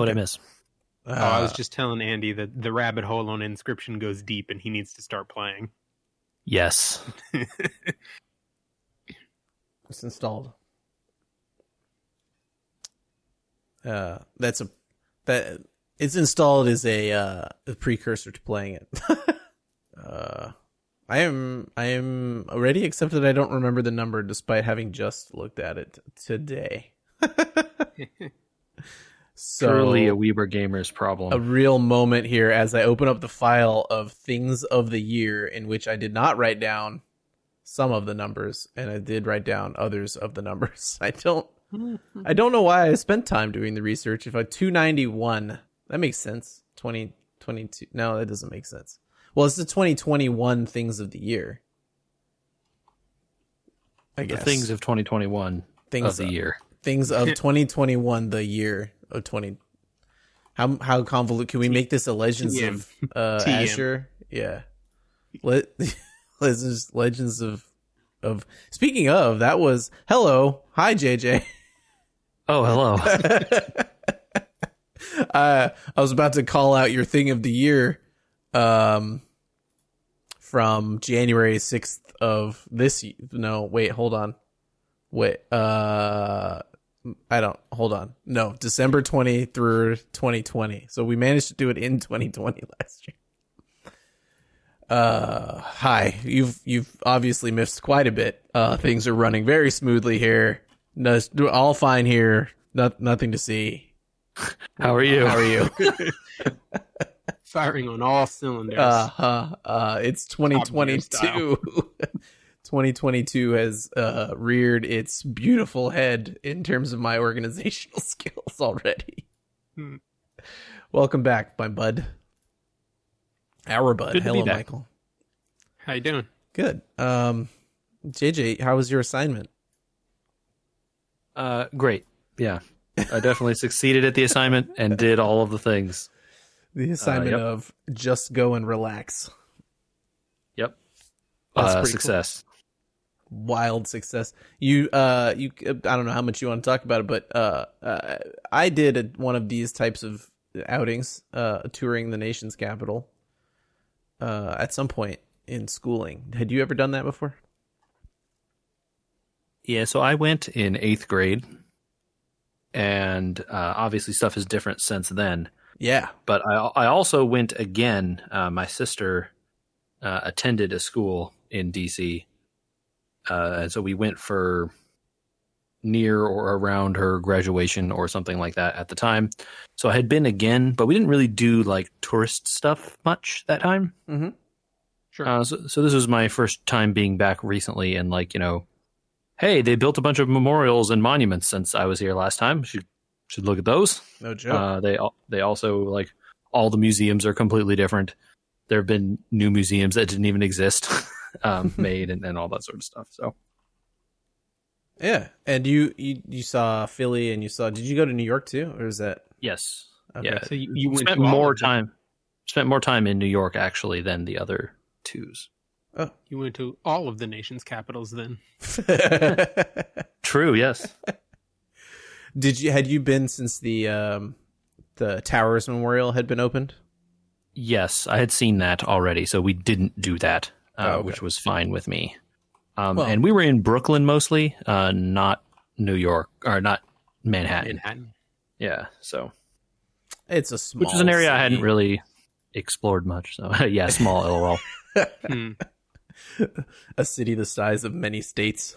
What I miss? oh, I was Uh, just telling Andy that the rabbit hole on Inscryption goes deep, and he needs to start playing. Yes. it's installed. Uh, that's a that it's installed as a uh, a precursor to playing it. uh, I am I am already accepted. I don't remember the number, despite having just looked at it today. so Truly a Weber Gamers problem. a real moment here as I open up the file of things of the year in which I did not write down some of the numbers and I did write down others of the numbers. I don't I don't know why I spent time doing the research. If I 291, that makes sense. 2022. No, that doesn't make sense. Well, it's the 2021 things of the year. I the guess things of 2021 Things of the of- year. Things of 2021 the year of 20 how how convolute can we make this a legends TM. of uh TM. azure? Yeah. Le- legends legends of of speaking of that was hello. Hi jj Oh, hello. uh i was about to call out your thing of the year um from january 6th of this y- no wait hold on. Wait uh I don't hold on. No, December 20 through 2020. So we managed to do it in 2020 last year. Uh hi. You've you've obviously missed quite a bit. Uh things are running very smoothly here. No, all fine here. No, nothing to see. How are you? How are you? Firing on all cylinders. uh, uh, it's 2022. 2022 has uh, reared its beautiful head in terms of my organizational skills already. Hmm. Welcome back, my bud. Our bud. Good Hello. Michael. How you doing? Good. Um, JJ, how was your assignment? Uh, great. Yeah. I definitely succeeded at the assignment and did all of the things. The assignment yep. of just go and relax. Yep. That's Uh, pretty cool. success. Wild success. You, uh, you, I don't know how much you want to talk about it, but uh, uh I did a, one of these types of outings, uh, touring the nation's capital, uh, at some point in schooling. Had you ever done that before? Yeah, so I went in eighth grade, and uh, obviously stuff is different since then. Yeah. But I, I also went again. Uh, my sister uh, attended a school in DC, uh, and so we went for near or around her graduation or something like that at the time. So I had been again, but we didn't really do like tourist stuff much that time. Mm-hmm. Sure. Uh, so, so this was my first time being back recently, and like you know, hey, they built a bunch of memorials and monuments since I was here last time. Should should look at those. No joke. Uh, they they also like all the museums are completely different. There have been new museums that didn't even exist um, made and, and all that sort of stuff. So yeah. And you, you, you saw Philly, and you saw. Did you go to New York too, or is that? yes, Okay. yeah, So you, you spent more of them. time spent more time in New York actually than the other twos. Oh. You went to all of the nation's capitals then. True. Yes. Did you had you been since the um the Towers Memorial had been opened? Yes, I had seen that already, so we didn't do that, uh, Oh, okay. which was fine with me. Um, Well- and we were in Brooklyn mostly, uh, not New York or not Manhattan. Manhattan. Yeah, so It's a small which was an area I hadn't really explored much. So yeah, small LOL. Hmm. a city the size of many states.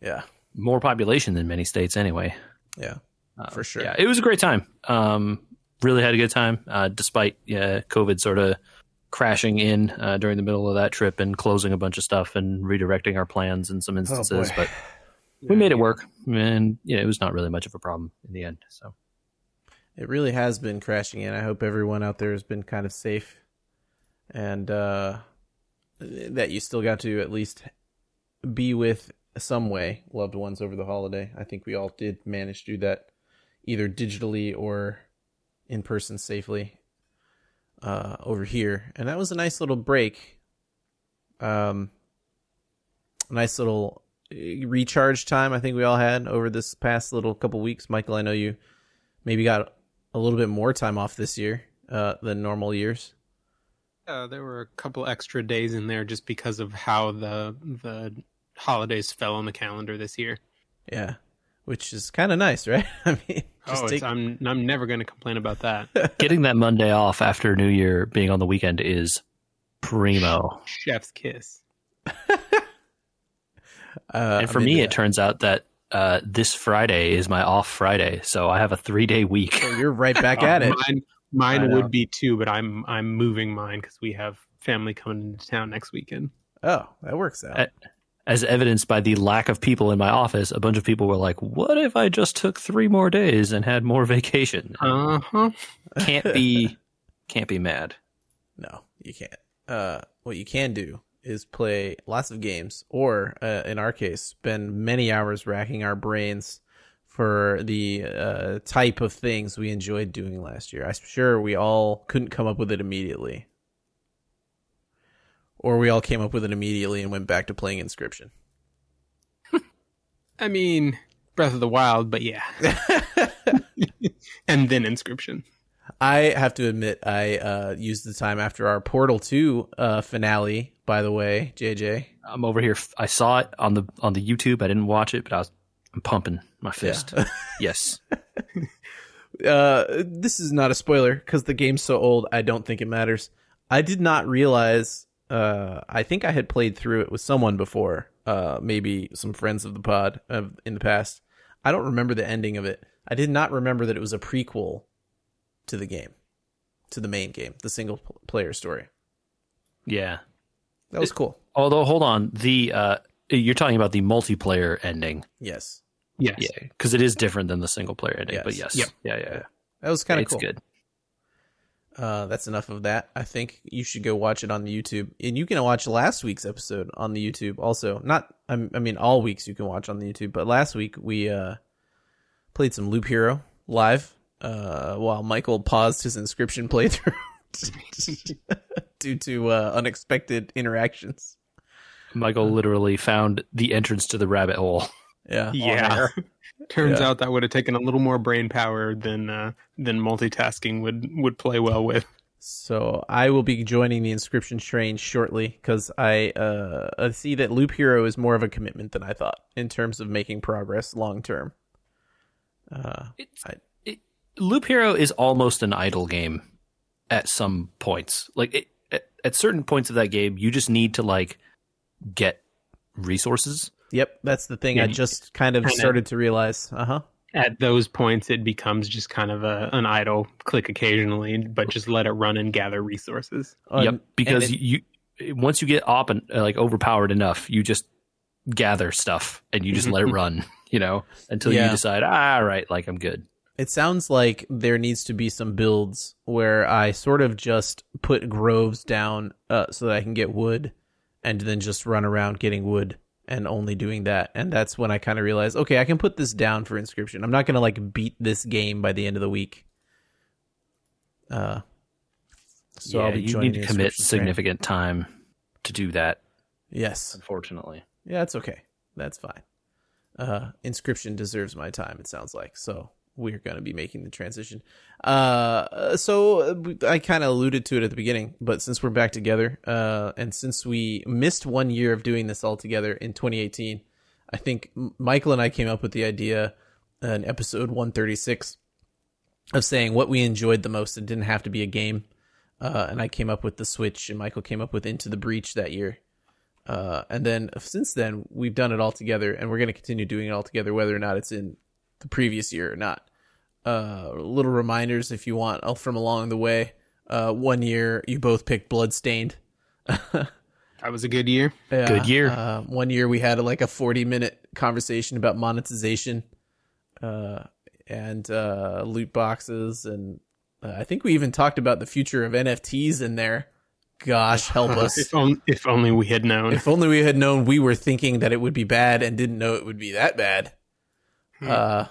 Yeah, More population than many states anyway. yeah, Uh, for sure. Yeah, it was a great time. Um, really had a good time, uh, despite uh, COVID sort of crashing in uh, during the middle of that trip and closing a bunch of stuff and redirecting our plans in some instances. boy. but we made it work, and yeah, it was not really much of a problem in the end. So It really has been crashing in. I hope everyone out there has been kind of safe, and uh, that you still got to at least be with some way loved ones over the holiday. I think we all did manage to do that, either digitally or in person safely uh, over here, and that was a nice little break. Um, nice little uh, recharge time I think we all had over this past little couple weeks. Michael, I know you maybe got a little bit more time off this year uh, than normal years. Uh, there were a couple extra days in there just because of how the the holidays fell on the calendar this year. Yeah, which is kind of nice, right? I mean, oh, take... I'm I'm never going to complain about that. Getting that Monday off after New Year being on the weekend is primo. Chef's kiss. uh, and for me, it turns out that uh, this Friday is my off Friday, so I have a three day week. So you're right back at it. Mine, mine would be too, but I'm I'm moving mine because we have family coming into town next weekend. Oh, that works out. As evidenced by the lack of people in my office, a bunch of people were like, "What if I just took three more days and had more vacation?" Uh huh. Can't be, can't be mad. No, you can't. Uh, what you can do is play lots of games, or uh, in our case, spend many hours racking our brains for the uh, type of things we enjoyed doing last year. I'm sure we all couldn't come up with it immediately, or we all came up with it immediately and went back to playing Inscryption. I mean, Breath of the Wild, but yeah, and then Inscryption. I have to admit, I uh, used the time after our Portal Two uh, finale. By the way, JJ, I'm over here. I saw it on the on the YouTube. I didn't watch it, but I was I'm pumping my fist. Yeah. yes. Uh, this is not a spoiler because the game's so old. I don't think it matters. I did not realize. Uh, I think I had played through it with someone before. Uh, maybe some friends of the pod of, in the past. I don't remember the ending of it. I did not remember that it was a prequel to the game, to the main game, the single player story. Yeah, that was cool. Although, hold on, the uh, you're talking about the multiplayer ending. Yes. Yes. Yeah, because it is different than the single player ending. Yes. But yes. Yep. Yeah, yeah, yeah. That was kind of it's cool. good. Uh, that's enough of that. I think you should go watch it on the YouTube, and you can watch last week's episode on the YouTube. Also, not I mean all weeks you can watch on the YouTube, but last week we uh, played some Loop Hero live uh, while Michael paused his Inscryption playthrough due to uh, unexpected interactions. Michael literally found the entrance to the rabbit hole. Yeah. Yeah. Turns yeah. out that would have taken a little more brain power than uh, than multitasking would would play well with. So I will be joining the Inscryption train shortly because I uh, see that Loop Hero is more of a commitment than I thought in terms of making progress long term. Uh, I, it, Loop Hero is almost an idle game at some points. Like it, at, at certain points of that game, you just need to like get resources. Yep, that's the thing. Yeah, I just kind of started to realize. Uh huh. At those points, it becomes just kind of a, an idle click occasionally, but just let it run and gather resources. Um, yep, because it, you once you get op and, like overpowered enough, you just gather stuff and you just let it run. You know, until yeah. you decide, ah, right, like I'm good. It sounds like there needs to be some builds where I sort of just put groves down uh, so that I can get wood and then just run around getting wood and only doing that. And that's when I kind of realized, okay, I can put this down for Inscryption. I'm not going to like beat this game by the end of the week. Uh, so yeah, I'll be you need to commit significant time to do that. Yes, unfortunately. Yeah, that's okay. That's fine. Uh, Inscryption deserves my time. It sounds like so we're going to be making the transition. Uh, so I kind of alluded to it at the beginning, but since we're back together, uh, and since we missed one year of doing this all together in 2018, I think Michael and I came up with the idea in episode 136 of saying what we enjoyed the most. It didn't have to be a game. Uh, and I came up with the Switch, and Michael came up with Into the Breach that year. Uh, and then since then, we've done it all together, and we're going to continue doing it all together, whether or not it's in the previous year or not. Uh, little reminders if you want uh, from along the way. Uh, one year you both picked Bloodstained. that was a good year. Yeah, good year. Uh, one year we had like a 40 minute conversation about monetization uh, and uh, loot boxes. And uh, I think we even talked about the future of NFTs in there. Gosh, help us. if, on, if only we had known. If only we had known we were thinking that it would be bad and didn't know it would be that bad. Hmm. Uh,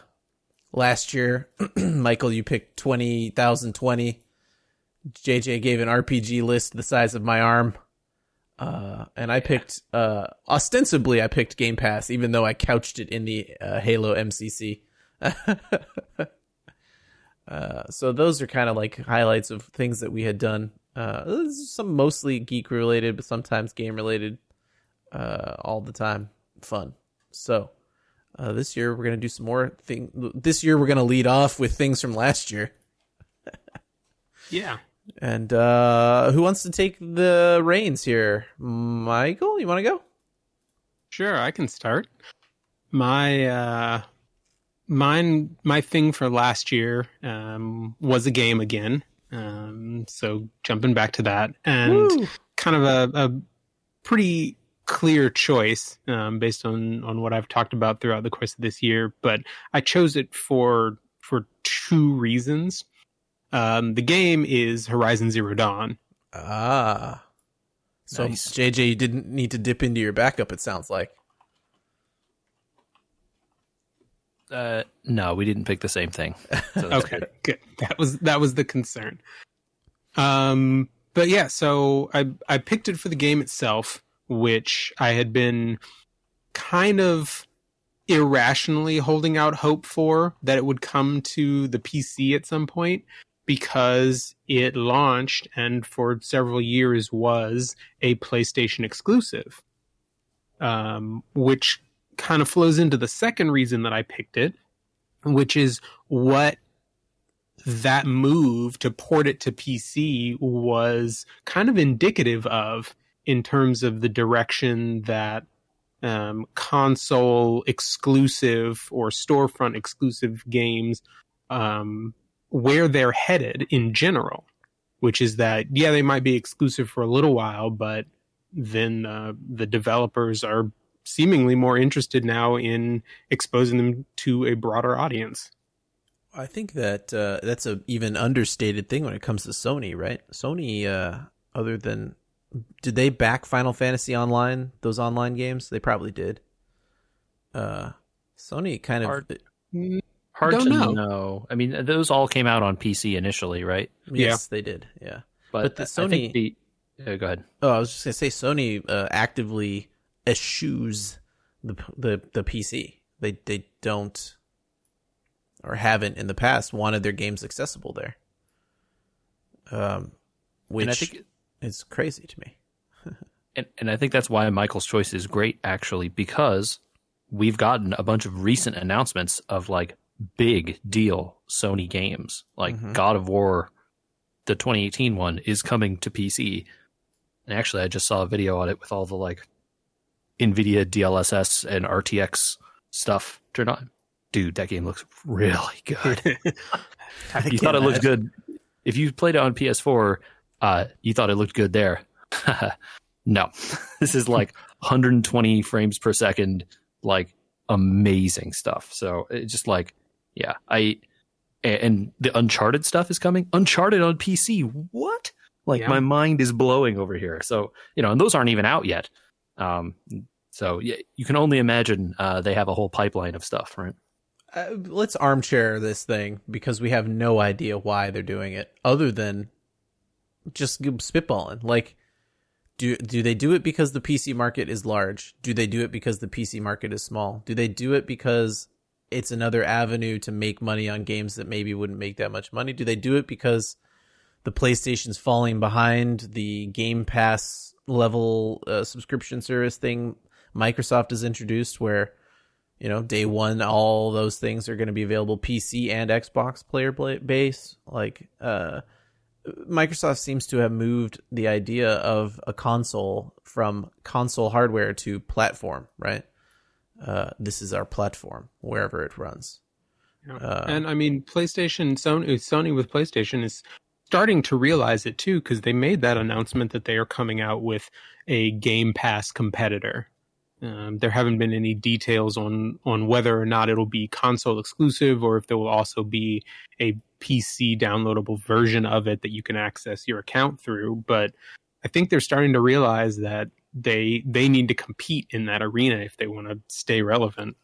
last year, Michael, you picked 20,020. JJ gave an RPG list the size of my arm. Uh, and I picked uh, ostensibly I picked Game Pass, even though I couched it in the uh, Halo MCC. uh, so those are kind of like highlights of things that we had done. Uh, some mostly geek related, but sometimes game related. Uh, all the time, fun. So uh, this year we're gonna do some more thing. This year we're gonna lead off with things from last year. Yeah. And uh, who wants to take the reins here? Michael, you want to go? Sure, I can start. My uh mine my thing for last year um was a game again. Um so jumping back to that and Woo! kind of a, a pretty clear choice um based on on what I've talked about throughout the course of this year, but I chose it for for two reasons. Um the game is Horizon Zero Dawn. Ah. So Nice. JJ, you didn't need to dip into your backup. It sounds like. Uh, no, we didn't pick the same thing. So okay good. good that was that was the concern um but yeah so i i picked it for the game itself which i had been kind of irrationally holding out hope for that it would come to the pc at some point because it launched and for several years was a playstation exclusive um which kind of flows into the second reason that i picked it which is what that move to port it to PC was kind of indicative of in terms of the direction that um, console exclusive or storefront exclusive games um, where they're headed in general, which is that yeah they might be exclusive for a little while, but then uh, the developers are seemingly more interested now in exposing them to a broader audience. I think that uh, that's a even understated thing when it comes to Sony, right? Sony, uh, other than did they back Final Fantasy Online? Those online games, they probably did. Uh, Sony kind of Hard- Hard Don't to know. know. I mean, those all came out on PC initially, right? yes, they did. Yeah. But the Sony- think the, uh, go ahead. Oh, I was just gonna say Sony uh, actively eschews the the the PC. They they don't or haven't in the past wanted their games accessible there. Um, which and I think is crazy to me. and, and I think that's why Michael's choice is great, actually, because we've gotten a bunch of recent announcements of like big deal Sony games, like Mhm. God of War, the 2018 one, is coming to PC. And actually, I just saw a video on it with all the like NVIDIA DLSS and RTX stuff turned on. Dude, that game looks really good. you thought it looked good. If you played it on PS4, uh, you thought it looked good there. no, this is like 120 frames per second, like amazing stuff. So it just like, yeah, I and the Uncharted stuff is coming. Uncharted on PC, what? Like Yeah. my mind is blowing over here. So you know, and those aren't even out yet. Um, so yeah, you can only imagine uh, they have a whole pipeline of stuff, right? Uh, let's armchair this thing because we have no idea why they're doing it, other than just spitballing. Like, do do they do it because the PC market is large? Do they do it because the PC market is small? Do they do it because it's another avenue to make money on games that maybe wouldn't make that much money? Do they do it because the PlayStation's falling behind the Game Pass level uh, subscription service thing Microsoft has introduced, where you know day one all those things are going to be available PC and Xbox player play- base? Like, uh, Microsoft seems to have moved the idea of a console from console hardware to platform, right? Uh, this is our platform wherever it runs. Yeah. Uh, and I mean, PlayStation, Sony, Sony with PlayStation is starting to realize it too because they made that announcement that they are coming out with a Game Pass competitor. Um, there haven't been any details on on whether or not it'll be console exclusive or if there will also be a PC downloadable version of it that you can access your account through. But I think they're starting to realize that they they need to compete in that arena if they want to stay relevant.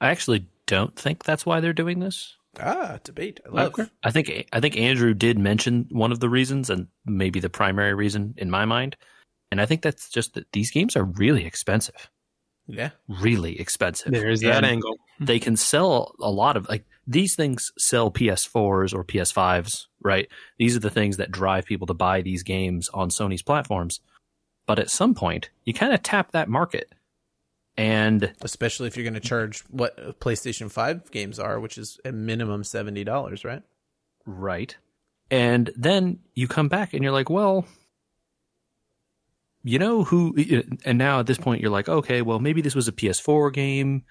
I actually don't think that's why they're doing this. ah, debate. I love. Okay. I think I think Andrew did mention one of the reasons, and maybe the primary reason in my mind, And I think that's just that these games are really expensive, Yeah. really expensive. There's that And angle. They can sell a lot of like these things sell PS4s or PS5s, right? These are the things that drive people to buy these games on Sony's platforms. But at some point, you kind of tap that market. And Especially if you're going to charge what PlayStation 5 games are, which is a minimum $70, right? Right. And then you come back and you're like, well, you know who, and now at this point you're like, okay, well, maybe this was a PS4 game.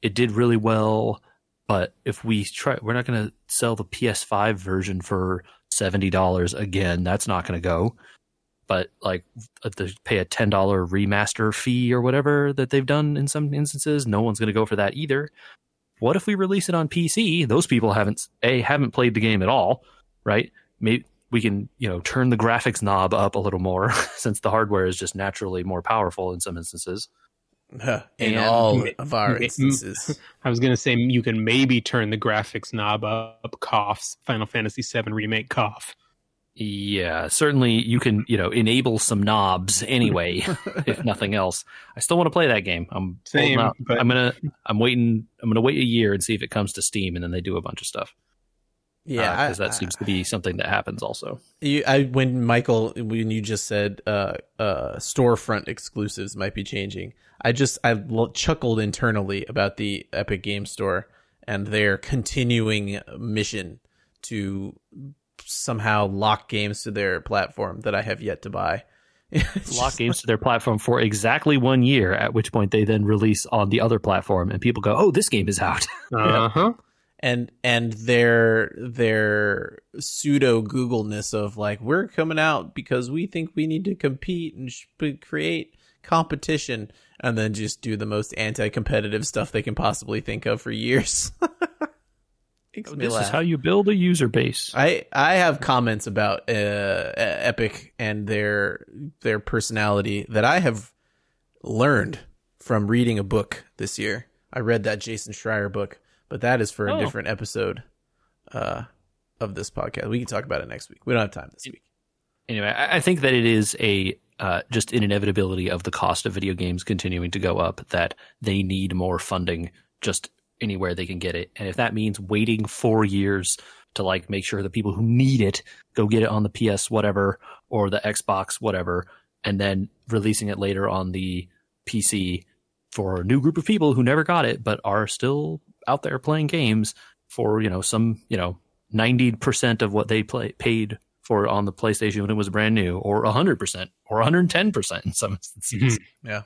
It did really well. But if we try, we're not going to sell the PS5 version for $70 again. That's not going to go. But like, uh, to pay a $10 remaster fee or whatever that they've done in some instances, no one's going to go for that either. What if we release it on PC? Those people haven't, A, haven't played the game at all, right? Maybe we can, you know, turn the graphics knob up a little more since the hardware is just naturally more powerful in some instances. in And- all of our instances. I was gonna say you can maybe turn the graphics knob up. Coughs. Final Fantasy VII remake cough. Yeah, certainly you can, you know, enable some knobs anyway, if nothing else. I still want to play that game. I'm Same, but- I'm gonna, I'm waiting. I'm gonna wait a year and see if it comes to Steam, and then they do a bunch of stuff. Yeah, because I- that seems to be something that happens also. You, I when Michael when you just said uh uh storefront exclusives might be changing, I just I l- chuckled internally about the Epic Game Store and their continuing mission to somehow lock games to their platform that I have yet to buy. Lock games to their platform for exactly one year, at which point they then release on the other platform, and people go, "Oh, this game is out." Uh huh. And and their their pseudo Googleness of like we're coming out because we think we need to compete and sh- create competition, and then just do the most anti-competitive stuff they can possibly think of for years. This laugh. is how you build a user base. I I have comments about uh, Epic and their their personality that I have learned from reading a book this year. I read that Jason Schreier book, but that is for a Oh. different episode uh, of this podcast. We can talk about it next week. We don't have time this week. anyway, I I think that it is a uh, just an inevitability of the cost of video games continuing to go up that they need more funding just anywhere they can get it, and if that means waiting four years to like make sure the people who need it go get it on the PS whatever or the Xbox whatever, and then releasing it later on the PC for a new group of people who never got it but are still out there playing games for you know some you know ninety percent of what they play paid for on the PlayStation when it was brand new, or hundred percent, or one hundred ten percent in some instances. Yeah.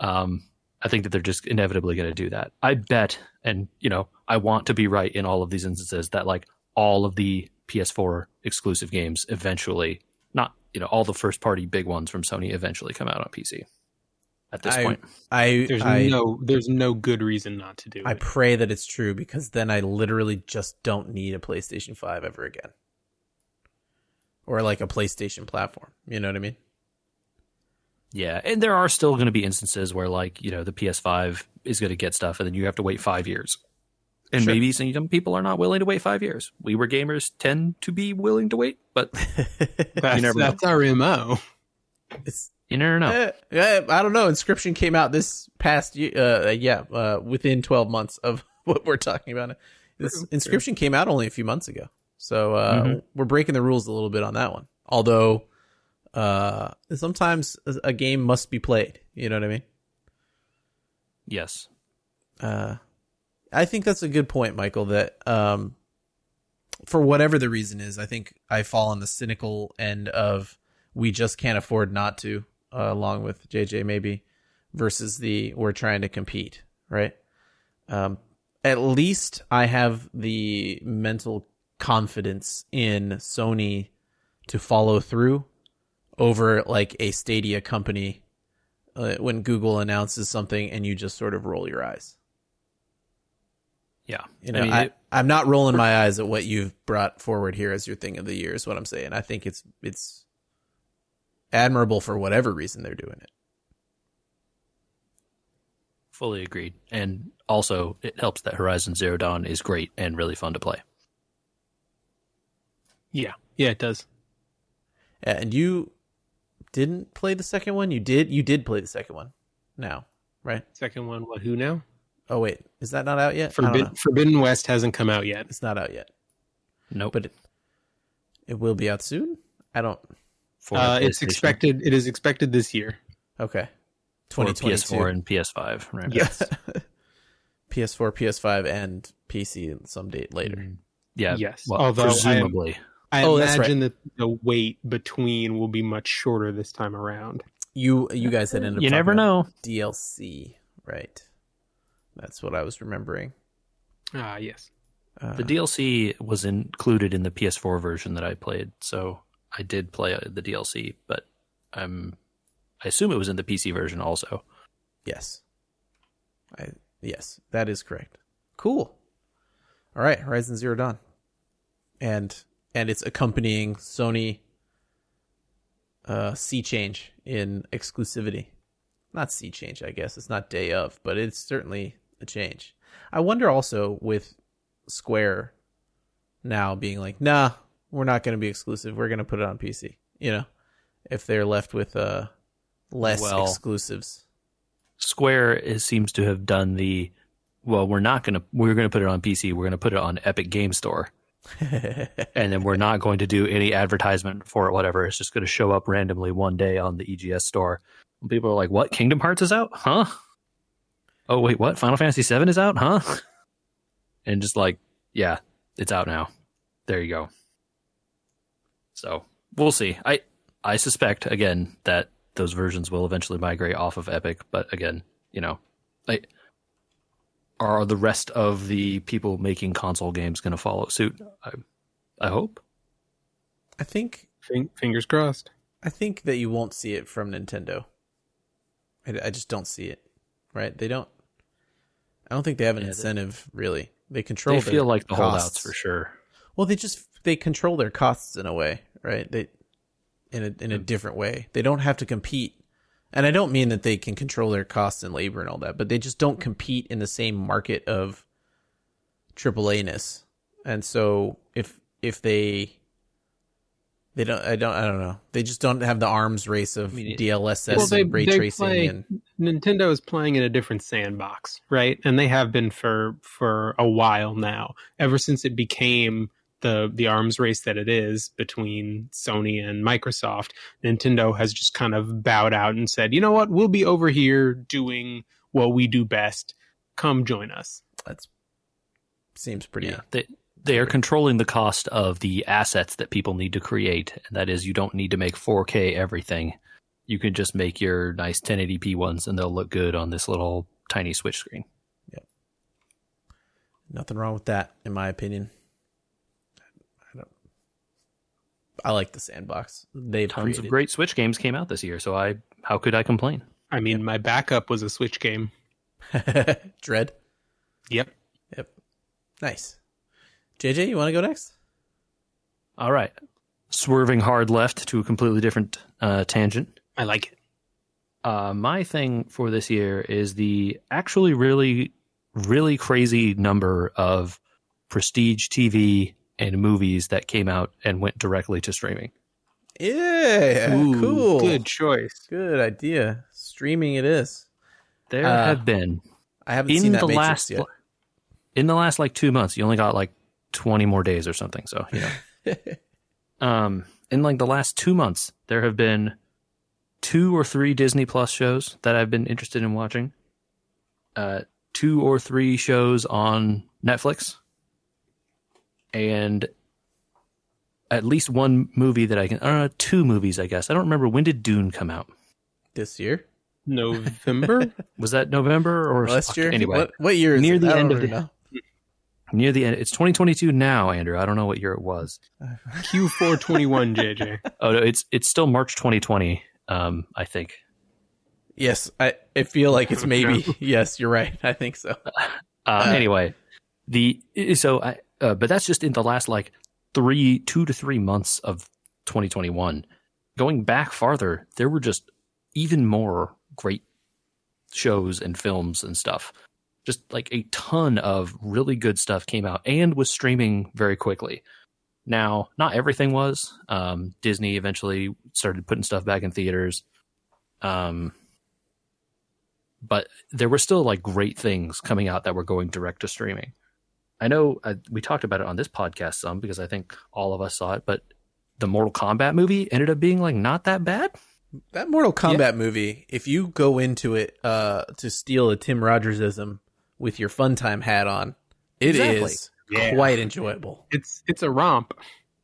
Um, I think that they're just inevitably going to do that. I bet, and you know, I want to be right in all of these instances that like all of the PS4 exclusive games eventually, not you know, all the first party big ones from Sony eventually come out on PC. At this I, point, I There's I, no there's no good reason not to do I it. I pray that it's true because then I literally just don't need a PlayStation Five ever again, or like a PlayStation platform. You know what I mean? Yeah, and there are still going to be instances where, like, you know, the PS5 is going to get stuff, and then you have to wait five years. And Sure. maybe some people are not willing to wait five years. We were gamers tend to be willing to wait, but That's, never know. that's our mo. it's you never know. Eh, eh, I don't know. Inscryption came out this past year. Uh, yeah, uh, within 12 months of what we're talking about. This True, Inscryption came out only a few months ago, so uh, Mhm. we're breaking the rules a little bit on that one. Although, uh, sometimes a- a game must be played. You know what I mean? Yes. Uh, I think that's a good point, Michael. That um, for whatever the reason is, I think I fall on the cynical end of we just can't afford not to, uh, along with JJ maybe, versus the we're trying to compete, right? Um, at least I have the mental confidence in Sony to follow through over like a Stadia company uh, when Google announces something and you just sort of roll your eyes. Yeah. You know, I mean, I, it- am not rolling my eyes at what you've brought forward here as your thing of the year. Is what I'm saying. I think it's it's admirable for whatever reason they're doing it. fully agreed. And also, it helps that Horizon Zero Dawn is great and really fun to play. Yeah, yeah, it does. And you didn't play the second one. You did. You did play the second one. Now, right? Second one, what? Who now? Oh wait, is that not out yet? I don't know. Forbid, Forbidden West hasn't come out yet. It's not out yet, Nope. but it, it will be out soon. I don't. For Uh, it's expected. It is expected this year. Okay. for 2022. PS4 and PS5, right? Yes. PS4, PS5, and PC some date later. Mm. Yeah. Yes. Well, Although presumably. I Oh, that's imagine that the wait between will be much shorter this time around. You you guys had ended up You never know. DLC, right? That's what I was remembering. Ah, yes. Uh, The DLC was included in the PS4 version that I played, so I did play uh, the DLC, but I'm I assume it was in the PC version also. yes, I yes that is correct. Cool. All right, Horizon Zero Dawn, and and its accompanying Sony uh, sea change in exclusivity. Not sea change, I guess. It's not day of, but it's certainly a change. I wonder also with Square now being like, nah, we're not going to be exclusive. We're going to put it on PC. You know, if they're left with uh less Well- exclusives. Square is, seems to have done the well, we're not going to we're going to put it on PC, we're going to put it on Epic Game Store. and then we're not going to do any advertisement for it whatever. It's just going to show up randomly one day on the EGS store. And people are like, "What? Kingdom Hearts is out? Huh? Oh, wait, what? Final Fantasy 7 is out? Huh?" And just like, "Yeah, it's out now." There you go. So, we'll see. I I suspect again that those versions will eventually migrate off of Epic, but again, you know, like are the rest of the people making console games going to follow suit? I, I hope. I think fingers crossed. I think that you won't see it from Nintendo. I, I just don't see it. Right? They don't. I don't think they have an Yeah, they- incentive really. They control. They feel like the holdouts for sure. Well, they just they control their costs in a way, right? They in a in a mm. different way. They don't have to compete. And I don't mean that they can control their costs and labor and all that, but they just don't compete in the same market of AAA ness. And so if if they they don't I don't I don't know. They just don't have the arms race of mean, DLSS Well, they- and ray they tracing play- and Nintendo is playing in a different sandbox, right? And they have been for for a while now. Ever since it became the the arms race that it is between Sony and Microsoft, Nintendo has just kind of bowed out and said, "You know what? We'll be over here doing what we do best. Come join us." that's seems pretty Yeah, they they are controlling the cost of the assets that people need to create, and that is you don't need to make 4K everything. You can just make your nice 1080p ones, and they'll look good on this little tiny Switch screen. Yep. Nothing wrong with that, in my opinion. I don't. I like the sandbox. They've Tons created. of great Switch games came out this year, so I how could I complain? I mean, my backup was a Switch game. Dread. Yep. Yep. Nice. JJ, you want to go next? All right, swerving hard left to a completely different uh, tangent. I like it. Uh, my thing for this year is the actually really, really crazy number of prestige TV and movies that came out and went directly to streaming. Yeah. Ooh, cool. Good choice. Good idea. Streaming it is. There Uh, have been I haven't seen in that the Matrix last yet. in the last like two months. You only got like twenty more days or something. So you know, um, in like the last two months, there have been two or three Disney Plus shows that I've been interested in watching. Uh, two or three shows on Netflix, and at least one movie that I can. I don't know, two movies, I guess. I don't remember when did Dune come out. this year, November? Was that November or last year. Anyway, what, what year? Is near it? the end of the- know. near the end. It's 2022 now, Andrew. I don't know what year it was. Q421, JJ. Oh no, it's it's still March 2020. Um, I think. Yes, I, I feel like it's maybe. yes, you're right. I think so. Um, anyway, the so I uh, but that's just in the last like three, two to three months of 2021. Going back farther, there were just even more great shows and films and stuff. Just like a ton of really good stuff came out and was streaming very quickly. Now, not everything was. Um, Disney eventually started putting stuff back in theaters. Um, but there were still like great things coming out that were going direct to streaming. I know uh, we talked about it on this podcast some because I think all of us saw it, but the Mortal Kombat movie ended up being like not that bad. That Mortal Kombat movie, if you go into it uh, to steal a Tim Rogersism with your fun time hat on, it is Exactly. Yeah. quite enjoyable. It's it's a romp.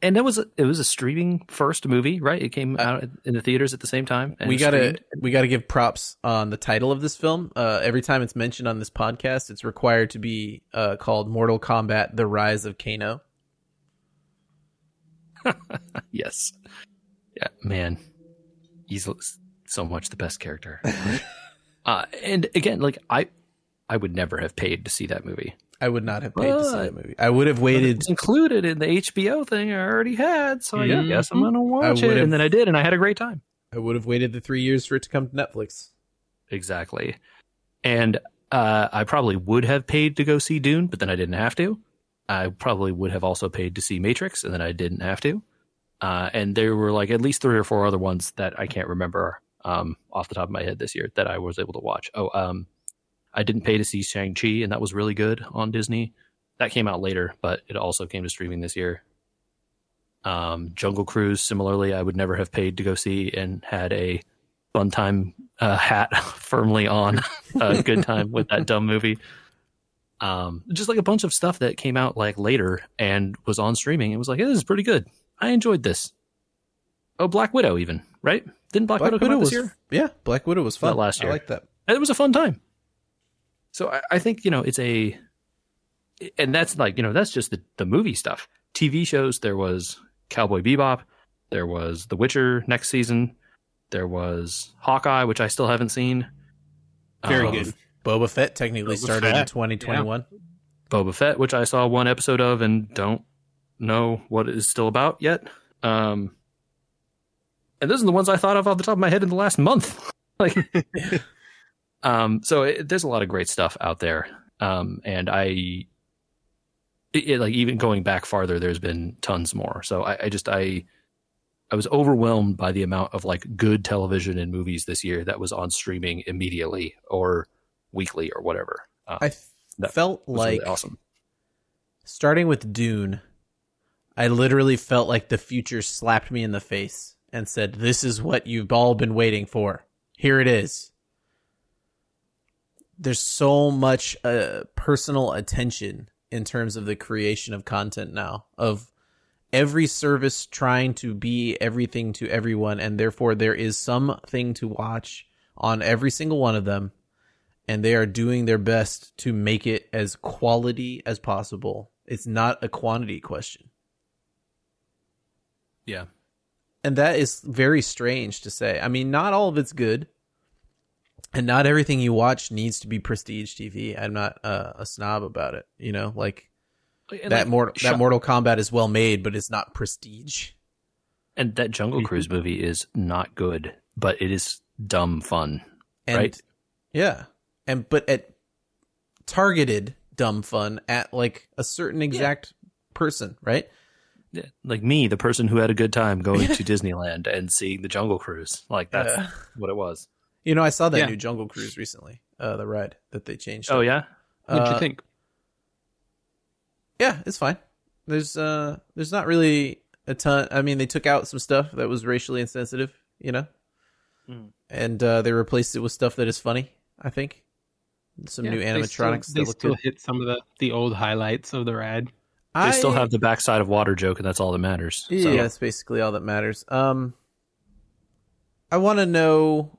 And it was a, it was a streaming first movie, right? It came out in the theaters at the same time. and we gotta streamed. we gotta give props on the title of this film. Uh, every time it's mentioned on this podcast, it's required to be uh, called Mortal Kombat: The Rise of Kano. Yes. Yeah, man. He's so much the best character. uh, and again, like I I would never have paid to see that movie. I would not have paid to see that movie. I would have But waited. Included in the HBO thing I already had, so I Mhm. guess I'm gonna watch it. And then I did, and I had a great time. I would have waited the three years for it to come to Netflix. Exactly. And uh, I probably would have paid to go see Dune, but then I didn't have to. I probably would have also paid to see Matrix, and then I didn't have to. Uh, and there were like at least three or four other ones that I can't remember um, off the top of my head this year that I was able to watch. Oh, um, I didn't pay to see Shang Chi, and that was really good on Disney. That came out later, but it also came to streaming this year. Um, Jungle Cruise, similarly, I would never have paid to go see, and had a fun time uh, hat firmly on. a good time with that dumb movie. Um, just like a bunch of stuff that came out like later and was on streaming. It was like, hey, this is pretty good. I enjoyed this. Oh, Black Widow, even right? Didn't Black, Widow come out was this year? yeah. Black Widow was fun That last year. I like that. it was a fun time. So I, I think you know it's a, and that's like you know that's just the the movie stuff. TV shows there was Cowboy Bebop, there was The Witcher next season, there was Hawkeye, which I still haven't seen. Very Um, good. Boba Fett technically Boba started in Fett, 2021. Boba Fett, which I saw one episode of and don't know what it is still about yet. Um, and those are the ones I thought of off the top of my head in the last month. like, um, so it, there's a lot of great stuff out there. Um, and I, it, like even going back farther, there's been tons more. So I, I just I, I was overwhelmed by the amount of like good television and movies this year that was on streaming immediately or weekly or whatever. Uh, I felt like really awesome. starting with Dune, I literally felt like the future slapped me in the face and said, "This is what you've all been waiting for. Here it is." There's so much uh, personal attention in terms of the creation of content now of every service trying to be everything to everyone and therefore there is something to watch on every single one of them and they are doing their best to make it as quality as possible. It's not a quantity question. Yeah. And that is very strange to say. I mean, not all of it's good. And not everything you watch needs to be prestige TV. I'm not uh, a snob about it, you know, like And that like, Mortal Sha- that Mortal Kombat is well made, but it's not prestige. and that Jungle Cruise movie is not good, but it is dumb fun. And Right. yeah. And but at targeted dumb fun at like a certain exact person, right? Yeah. Like me, the person who had a good time going to Disneyland and seeing the Jungle Cruise. Like that's Uh, what it was. You know, I saw that Yeah. new Jungle Cruise recently. Uh, the ride that they changed. Oh up. yeah, What'd Uh, you think? Yeah, it's fine. There's uh, there's not really a ton. I mean, they took out some stuff that was racially insensitive, you know, Mm. and uh, they replaced it with stuff that is funny. I think some Yeah, new they animatronics Still, they that look still hit some of the, the old highlights of the ride. they I, still have the backside of water joke, and that's all that matters. So, Yeah, that's basically all that matters. Um, I want to know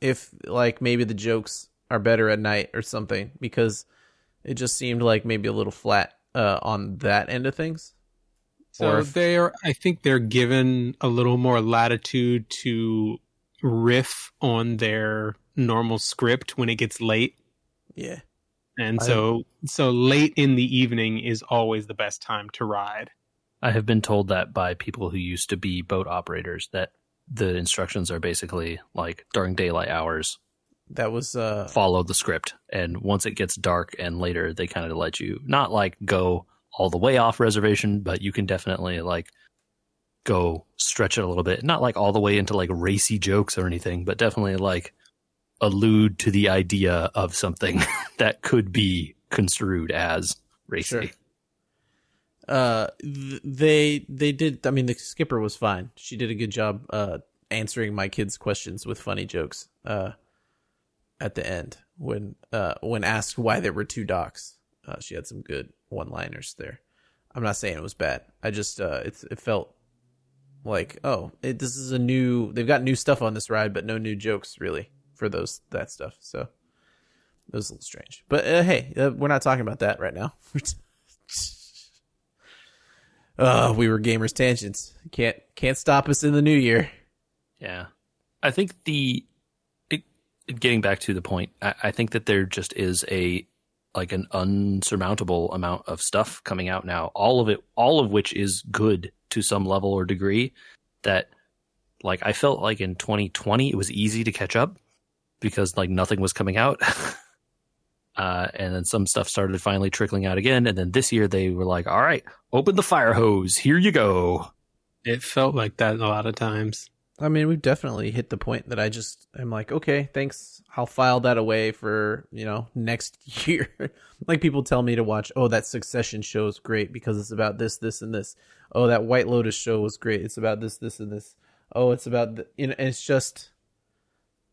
if like maybe the jokes are better at night or something because it just seemed like maybe a little flat uh, on that end of things. So if- they're, I think they're given a little more latitude to riff on their normal script when it gets late. Yeah, And I- so, so late in the evening is always the best time to ride. I have been told that by people who used to be boat operators that the instructions are basically like during daylight hours, that was uh, follow the script, and once it gets dark and later, they kind of let you not like go all the way off reservation, but you can definitely like go stretch it a little bit. Not like all the way into like racy jokes or anything, but definitely like allude to the idea of something that could be construed as racy. Sure. Uh, th- they they did. I mean, the skipper was fine. She did a good job uh answering my kids' questions with funny jokes. Uh, at the end when uh when asked why there were two docks, uh, she had some good one-liners there. I'm not saying it was bad. I just uh, it's it felt like oh, it, this is a new. They've got new stuff on this ride, but no new jokes really for those that stuff. So it was a little strange. But uh, hey, uh, we're not talking about that right now. uh, we were gamers tangents. Can't can't stop us in the new year. Yeah. I think the it, getting back to the point, I, I think that there just is a like an unsurmountable amount of stuff coming out now. All of it, all of which is good to some level or degree. That like I felt like in 2020 it was easy to catch up because like nothing was coming out. Uh, and then some stuff started finally trickling out again. And then this year they were like, all right, open the fire hose. Here you go. It felt like that a lot of times. I mean, we've definitely hit the point that I just am like, okay, thanks. I'll file that away for, you know, next year. like people tell me to watch, oh, that Succession show is great because it's about this, this, and this. Oh, that White Lotus show was great. It's about this, this, and this. Oh, it's about, the, you know, it's just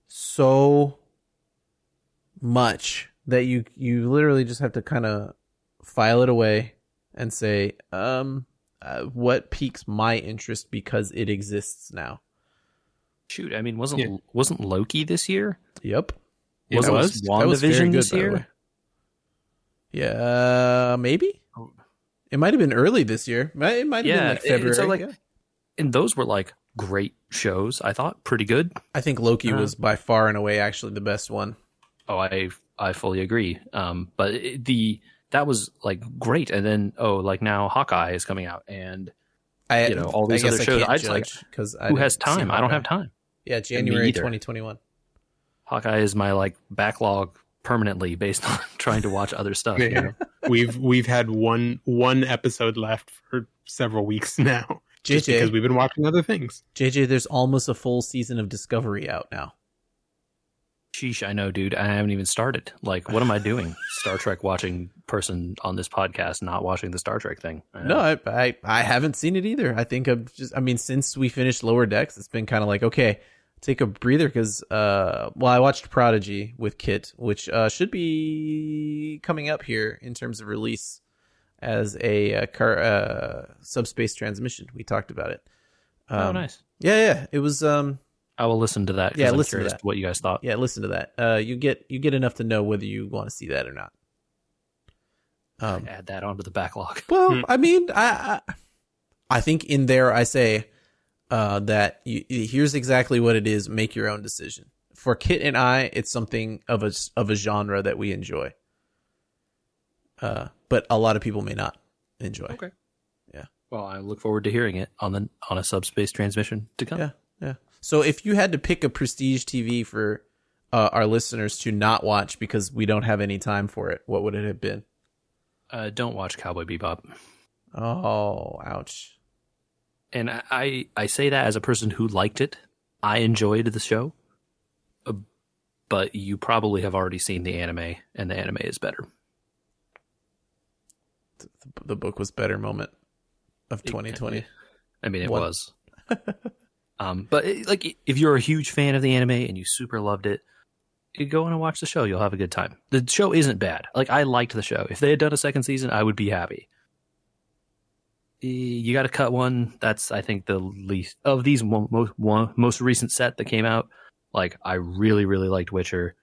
so much that you you literally just have to kind of file it away and say, um, uh, what piques my interest because it exists now. Shoot, I mean, wasn't Yeah. wasn't Loki this year? Yep. It Wasn't was? That was very good, this year? way. Yeah, maybe. Oh. It might have been early this year. It might have Yeah, been like February. so, like, yeah. And those were like great shows. I thought pretty good. I think Loki uh, was by far and away actually the best one. Oh, I I fully agree. Um, but it, the that was like great. And then oh, like now Hawkeye is coming out, and I, You know, all these I other I shows, can't I just, like, judge 'cause I who has time? I don't have time. Yeah, January 2021. Hawkeye is my like backlog permanently based on trying to watch other stuff. you Yeah. know? we've we've had one one episode left for several weeks now. Just because we've been watching other things. JJ, there's almost a full season of Discovery out now. Sheesh, I know, dude. I haven't even started. Like, what am I doing? Star Trek watching person on this podcast, not watching the Star Trek thing. I. No, I, I I haven't seen it either. I think I'm just. I mean, since we finished Lower Decks, it's been kind of like okay, take a breather because uh, well, I watched Prodigy with Kit, which uh should be coming up here in terms of release as a, uh car uh subspace transmission. We talked about it. oh, Um, nice. Yeah, yeah. It was um I will listen to that. Yeah, I'm listen to that. what you guys thought. yeah. Listen to that. Uh, you get you get enough to know whether you want to see that or not. Um, Add that onto the backlog. Well, Hmm. I mean, I, I I think in there I say uh, that you, here's exactly what it is. Make your own decision. For Kit and I, it's something of a of a genre that we enjoy. Uh, but a lot of people may not enjoy. Okay. Yeah. Well, I look forward to hearing it on the on a subspace transmission to come. Yeah, yeah. So if you had to pick a prestige TV for uh, our listeners to not watch because we don't have any time for it, what would it have been? Uh, don't watch Cowboy Bebop. Oh, ouch. And I, I say that as a person who liked it. I enjoyed the show, uh, but you probably have already seen the anime, and the anime is better. The, the book was better moment of 2020. I mean, it was. um, but it, like, if you're a huge fan of the anime and you super loved it, you go in and watch the show. You'll have a good time. The show isn't bad. Like, I liked the show. If they had done a second season, I would be happy. Eh, You got to cut one. That's, I think, the least of these mo- most one, most recent set that came out. Like, I really, really liked Witcher.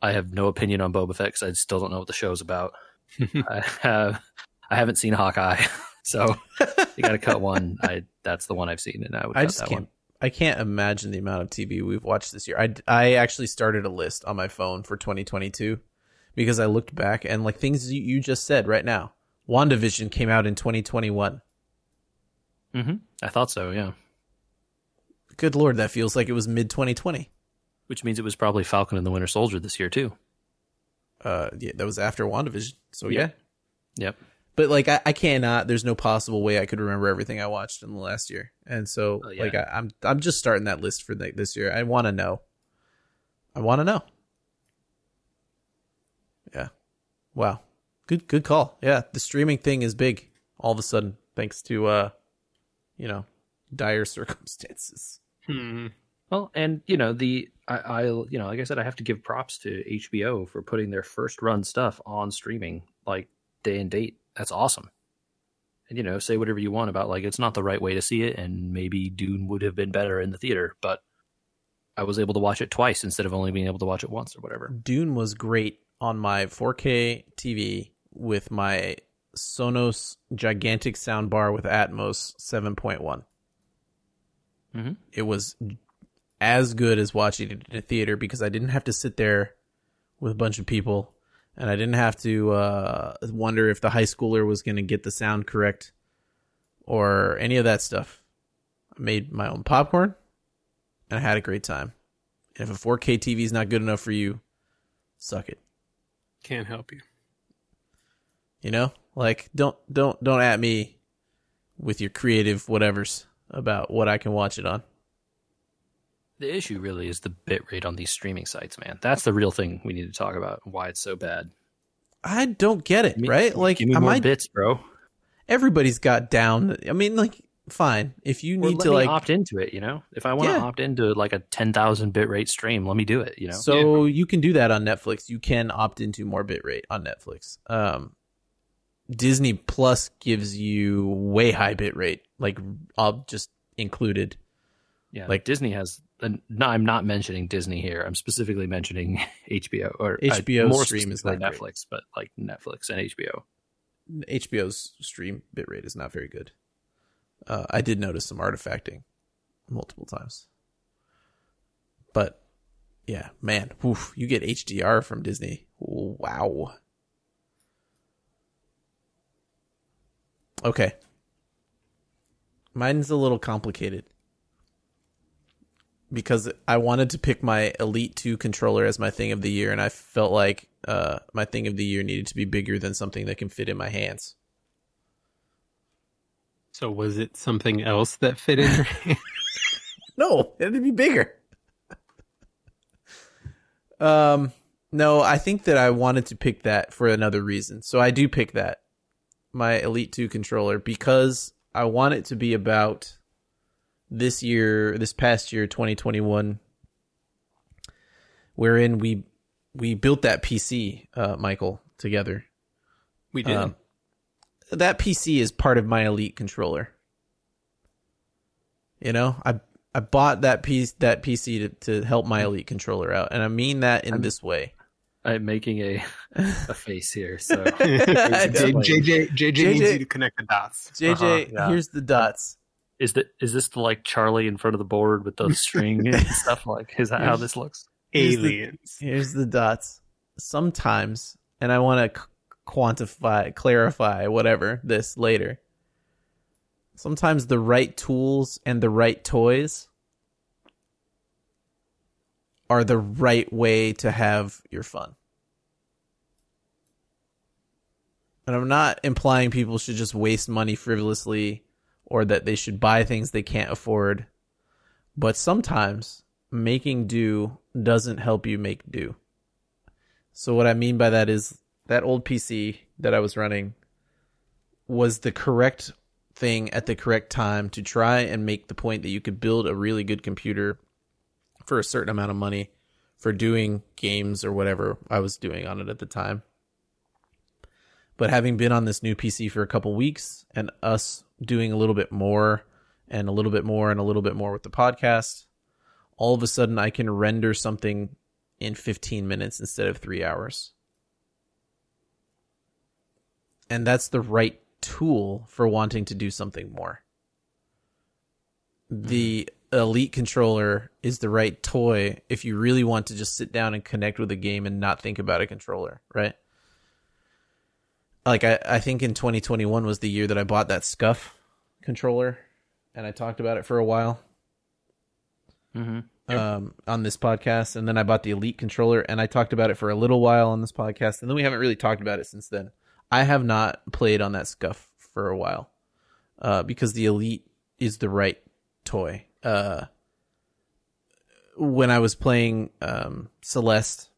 I have no opinion on Boba Fett because I still don't know what the show's about. I have, I haven't seen Hawkeye, so you got to cut one. I that's the one I've seen, and I would I just can't. one. I can't imagine the amount of TV we've watched this year. I, I actually started a list on my phone for 2022 because I looked back and like things you, you just said right now. WandaVision came out in 2021. Mm-hmm. I thought so, yeah. Good lord, that feels like it was mid 2020. Which means it was probably Falcon and the Winter Soldier this year too. Uh, yeah, that was after WandaVision. So Yeah. yeah, Yep. But like I, I cannot. There's no possible way I could remember everything I watched in the last year, and so Oh, yeah. like I, I'm I'm just starting that list for like this year. I want to know. I want to know. Yeah. Wow. Good good call. Yeah, the streaming thing is big all of a sudden thanks to uh you know, dire circumstances. Hmm. Well, and you know the I, I you know like I said I have to give props to HBO for putting their first run stuff on streaming like day and date. That's awesome. And you know, say whatever you want about like it's not the right way to see it, and maybe Dune would have been better in the theater, but I was able to watch it twice instead of only being able to watch it once or whatever. Dune was great on my 4K TV with my Sonos gigantic sound bar with Atmos 7.1. Mhm. It was as good as watching it in a theater because I didn't have to sit there with a bunch of people and I didn't have to uh, wonder if the high schooler was going to get the sound correct or any of that stuff. I made my own popcorn and I had a great time. And if a 4K TV is not good enough for you, suck it. Can't help you. You know, like don't don't don't at me with your creative whatevers about what I can watch it on. The issue really is the bit rate on these streaming sites, man. That's the real thing we need to talk about. and Why it's so bad. I don't get it, me- right? Like, give me more I, bits, bro. everybody's got down. I mean, like, fine. If you need to, like, opt into it. You know, if I want to Yeah. opt into like a ten thousand bit rate stream, let me do it. You know, so you can do that on Netflix. You can opt into more bitrate on Netflix. Um, Disney Plus gives you way high bitrate, like, all just included. Yeah, like Disney has. And no, I'm not mentioning Disney here. I'm specifically mentioning HBO or uh, HBO more stream is not great. Netflix, but like Netflix and HBO. HBO's stream bitrate is not very good. Uh, I did notice some artifacting multiple times. But yeah, man, oof, you get HDR from Disney. Wow. Okay. Mine's a little complicated. Because I wanted to pick my Elite 2 controller as my thing of the year, and I felt like uh, my thing of the year needed to be bigger than something that can fit in my hands. So was it something else that fit in your hand? No, it'd be bigger. um, no, I think that I wanted to pick that for another reason. So I do pick that my Elite 2 controller because I want it to be about this year, this past year 2021 wherein we we built that PC, uh Michael, together. We did. Um, that PC is part of my Elite controller. You know, I I bought that piece that PC to, to help my Elite controller out, and I mean that in this way. I'm making a a face here. So I J- JJ, JJ, needs you to connect the dots. JJ, Uh-huh, yeah. here's the dots. Is that is this the like Charlie in front of the board with the string and stuff? Like, is that how this looks? Here's the- Aliens. Here's the dots. Sometimes, and I want to quantify, clarify, whatever this later. Sometimes the right tools and the right toys are the right way to have your fun. And I'm not implying people should just waste money frivolously or that they should buy things they can't afford. But sometimes making do doesn't help you make do. So what I mean by that is that old PC that I was running was the correct thing at the correct time to try and make the point that you could build a really good computer for a certain amount of money for doing games or whatever I was doing on it at the time. But having been on this new PC for a couple weeks and us doing a little bit more and a little bit more and a little bit more with the podcast, all of a sudden I can render something in 15 minutes instead of three hours. And that's the right tool for wanting to do something more. Hmm. The Elite controller is the right toy if you really want to just sit down and connect with a game and not think about a controller, right? Like I, I think in 2021 was the year that I bought that Scuff controller and I talked about it for a while Mm-hmm. um, on this podcast, and then I bought the Elite controller, and I talked about it for a little while on this podcast, and then we haven't really talked about it since then. I have not played on that scuff for a while, uh, because the Elite is the right toy. Uh, when I was playing um, Celeste,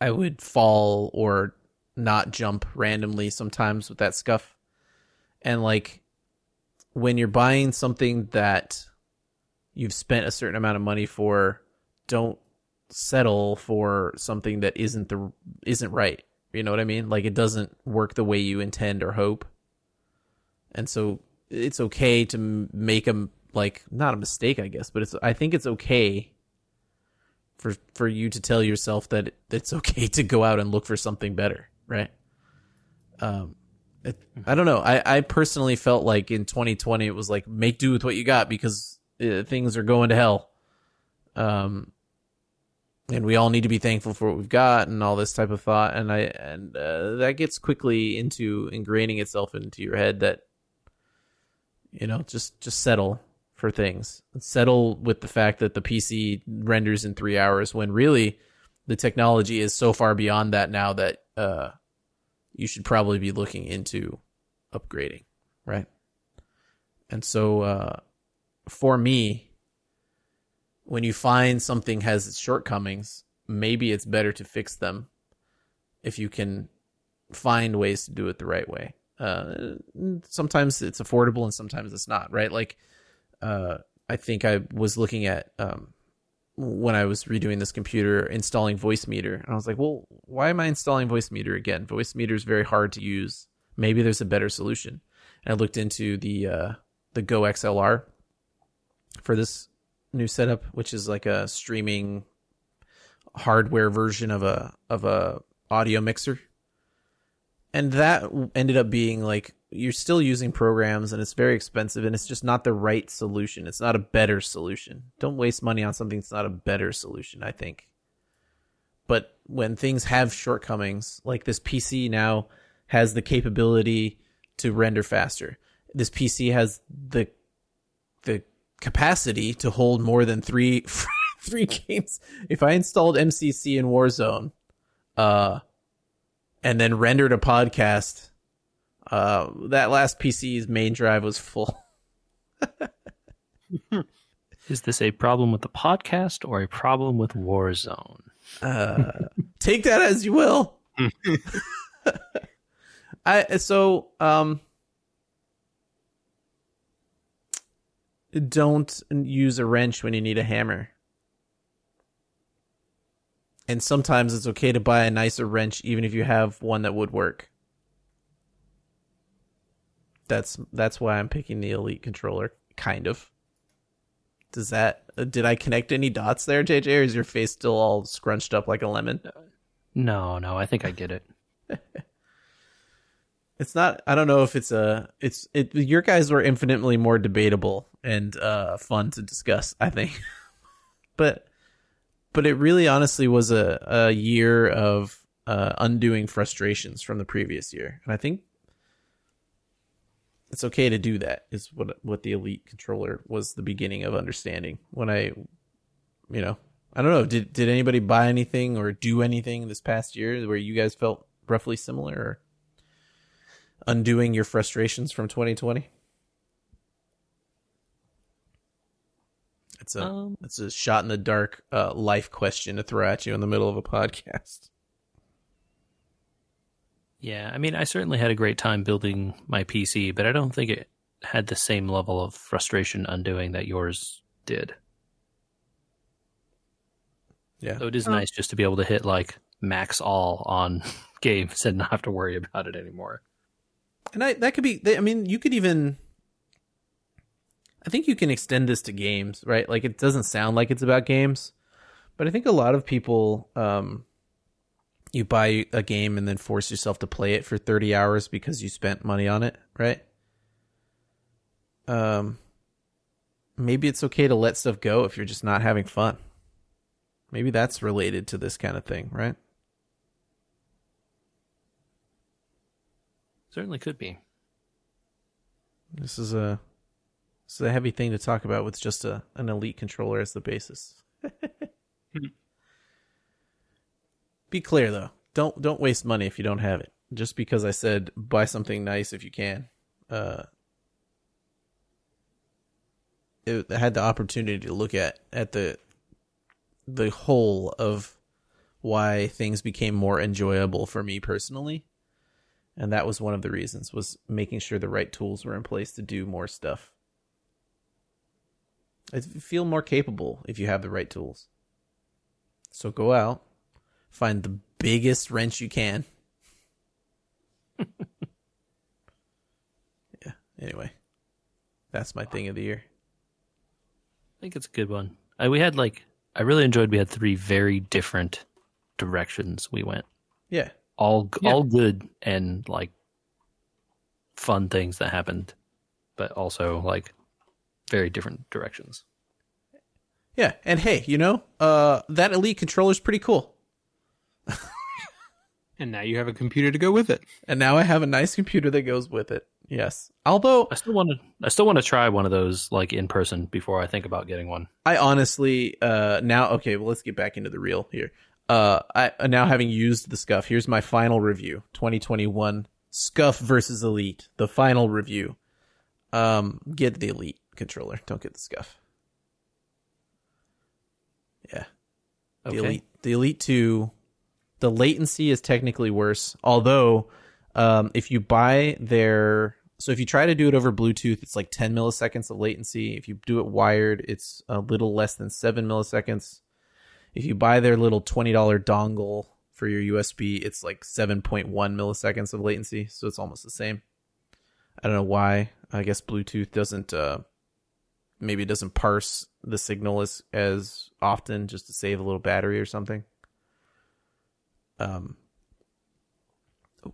I would fall or not jump randomly sometimes with that scuff, and like when you're buying something that you've spent a certain amount of money for, don't settle for something that isn't the isn't right. You know what I mean? Like it doesn't work the way you intend or hope. And so it's okay to make a like not a mistake, I guess, but it's I think it's okay for for you to tell yourself that it's okay to go out and look for something better, right? Um it, I don't know. I, I personally felt like in 2020 it was like make do with what you got because uh, things are going to hell. Um, and we all need to be thankful for what we've got and all this type of thought. And I and uh, that gets quickly into ingraining itself into your head that you know just just settle for things. Settle with the fact that the PC renders in three hours when really the technology is so far beyond that now that uh, you should probably be looking into upgrading, right? And so uh, for me, when you find something has its shortcomings, maybe it's better to fix them if you can find ways to do it the right way. Uh, sometimes it's affordable and sometimes it's not, right? Like, uh, I think I was looking at um, when I was redoing this computer installing Voicemeeter, and I was like, well, why am I installing Voicemeeter again? Voicemeeter is very hard to use. Maybe there's a better solution. And I looked into the uh, the GoXLR for this new setup, which is like a streaming hardware version of a of a audio mixer. And that ended up being like you're still using programs and it's very expensive and it's just not the right solution. It's not a better solution. Don't waste money on something that's not a better solution, I think. But when things have shortcomings, like this PC now has the capability to render faster. This PC has the the capacity to hold more than three three games. If I installed MCC in Warzone, uh, and then rendered a podcast, uh, that last PC's main drive was full. Is this a problem with the podcast or a problem with Warzone? Uh, take that as you will. I so um don't use a wrench when you need a hammer. And sometimes it's okay to buy a nicer wrench even if you have one that would work. That's that's why I'm picking the Elite controller kind of. Does that did I connect any dots there, JJ, or is your face still all scrunched up like a lemon? No, no, I think I get it. it's not i don't know if it's a it's it your guys were infinitely more debatable and uh fun to discuss i think but but it really honestly was a a year of uh undoing frustrations from the previous year and i think it's okay to do that is what what the elite controller was the beginning of understanding when i you know i don't know did did anybody buy anything or do anything this past year where you guys felt roughly similar or undoing your frustrations from 2020? It's a um, it's a shot in the dark uh, life question to throw at you in the middle of a podcast. Yeah, I mean, I certainly had a great time building my PC, but I don't think it had the same level of frustration undoing that yours did. Yeah. So it is oh. nice just to be able to hit like max all on games and not have to worry about it anymore and I that could be. I mean, you could even. I think you can extend this to games, right? Like it doesn't sound like it's about games, but I think a lot of people, um, you buy a game and then force yourself to play it for thirty hours because you spent money on it, right? Um, maybe it's okay to let stuff go if you're just not having fun. Maybe that's related to this kind of thing, right? Certainly could be. This is a this is a heavy thing to talk about with just a an elite controller as the basis. be clear though. Don't don't waste money if you don't have it. just because I said buy something nice if you can. Uh, it, I had the opportunity to look at at the the whole of why things became more enjoyable for me personally, and that was one of the reasons was making sure the right tools were in place to do more stuff. I feel more capable if you have the right tools. So go out, find the biggest wrench you can. yeah. Anyway, that's my thing of the year. I think it's a good one. I, we had like I really enjoyed. We had three very different directions we went. Yeah. All Yeah. all good and like fun things that happened, but also like very different directions. Yeah, and hey, you know, uh, that elite controller's pretty cool. And now you have a computer to go with it. And now I have a nice computer that goes with it. Yes. Although I still want to. I still want to try one of those like in person before I think about getting one. I honestly uh now okay, well let's get back into the real here. Uh I now having used the scuff, here's my final review. 2021 Scuff versus Elite, the final review. Um get the Elite controller, don't get the scuff. Yeah. The Okay. Elite the Elite 2 the latency is technically worse, although um if you buy their so if you try to do it over Bluetooth, it's like 10 milliseconds of latency. If you do it wired, it's a little less than 7 milliseconds. If you buy their little $20 dongle for your USB, it's like 7.1 milliseconds of latency, so it's almost the same. I don't know why. I guess Bluetooth doesn't uh maybe it doesn't parse the signal as as often just to save a little battery or something. Um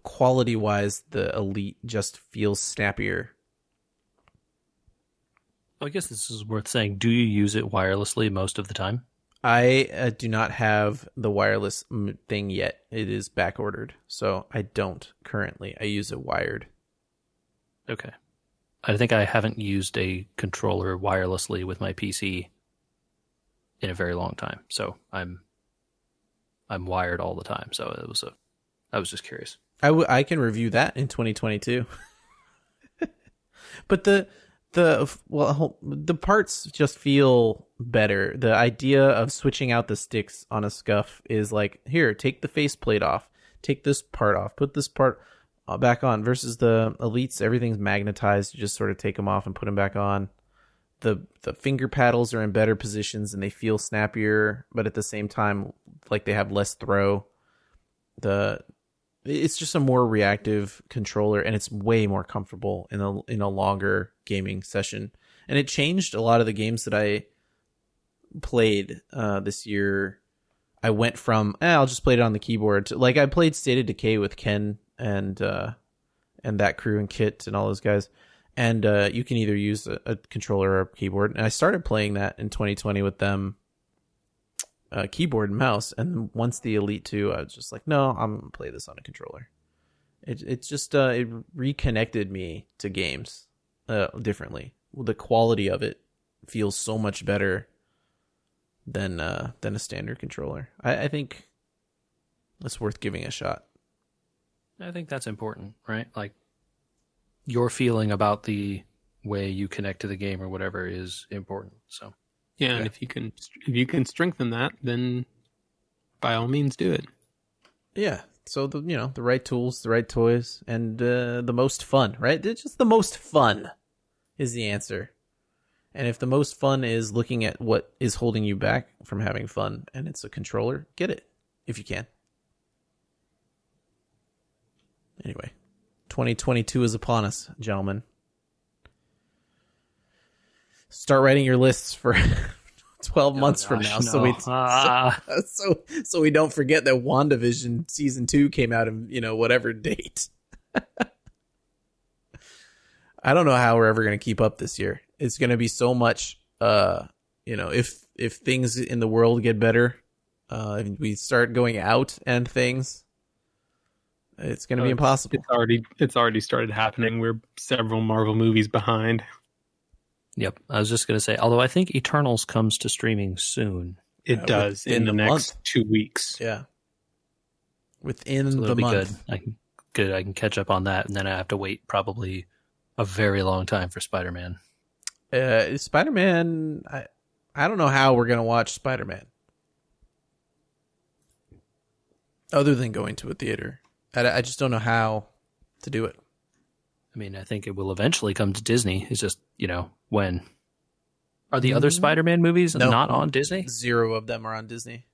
quality wise the elite just feels snappier I guess this is worth saying. Do you use it wirelessly most of the time? I uh, do not have the wireless thing yet. It is back ordered, so I don't currently. I use it wired. Okay. I think I haven't used a controller wirelessly with my PC in a very long time. So I'm I'm wired all the time. So it was a I was just curious. I, w- I can review that in 2022. but the the well the parts just feel better. The idea of switching out the sticks on a scuff is like here, take the faceplate off, take this part off, put this part uh, back on. Versus the elites, everything's magnetized. You just sort of take them off and put them back on. The The finger paddles are in better positions and they feel snappier, but at the same time, like they have less throw. The it's just a more reactive controller and it's way more comfortable in a in a longer gaming session. And it changed a lot of the games that I played uh, this year. I went from eh, I'll just play it on the keyboard to like I played State of Decay with Ken and uh, and that crew and Kit and all those guys. And uh, you can either use a, a controller or a keyboard. And I started playing that in 2020 with them uh, keyboard and mouse. And once the Elite Two, I was just like, no, I'm gonna play this on a controller. It it just uh, it reconnected me to games uh, differently. The quality of it feels so much better than uh, than a standard controller. I, I think it's worth giving a shot. I think that's important, right? Like your feeling about the way you connect to the game or whatever is important. So Yeah, and if you can if you can strengthen that, then by all means do it. Yeah. So the you know the right tools, the right toys, and uh, the most fun. Right? It's just the most fun is the answer. And if the most fun is looking at what is holding you back from having fun, and it's a controller, get it if you can. Anyway, 2022 is upon us, gentlemen. Start writing your lists for 12 months from now, so we Ah, so so we don't forget that WandaVision season two came out in you know whatever date. I don't know how we're ever going to keep up this year. It's going to be so much. Uh, you know, if if things in the world get better, uh, if we start going out and things, it's going to be Oh, impossible. It's already it's already started happening. We're several Marvel movies behind. yep. I was just gonna say, although I think Eternals comes to streaming soon, It Uh, does in the the next month. two weeks. Yeah, within so the that'll be month. good. I can good. I can catch up on that, and then I have to wait probably a very long time for Spider Man. Uh, Spider Man. I I don't know how we're gonna watch Spider Man. Other than going to a theater, I, I just don't know how to do it. I mean, I think it will eventually come to Disney. It's just you know when. Are the other Mm. Spider Man movies No. not on Disney? Zero of them are on Disney.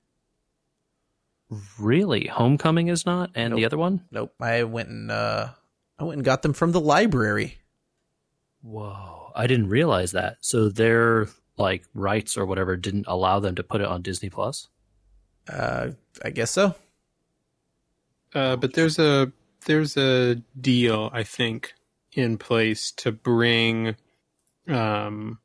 Really, Homecoming is not, and the other one. Nope. I went and uh, I went and got them from the library. Whoa, I didn't realize that. So their like rights or whatever didn't allow them to put it on Disney Plus. Uh, I guess so. Uh, but there's a there's a deal I think in place to bring um,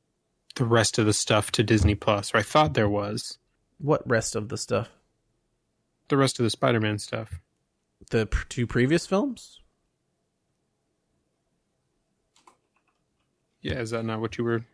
the rest of the stuff to Disney Plus. Or I thought there was What rest of the stuff? the rest of the Spider-Man stuff. The pr- two previous films? Yeah, is that not what you were?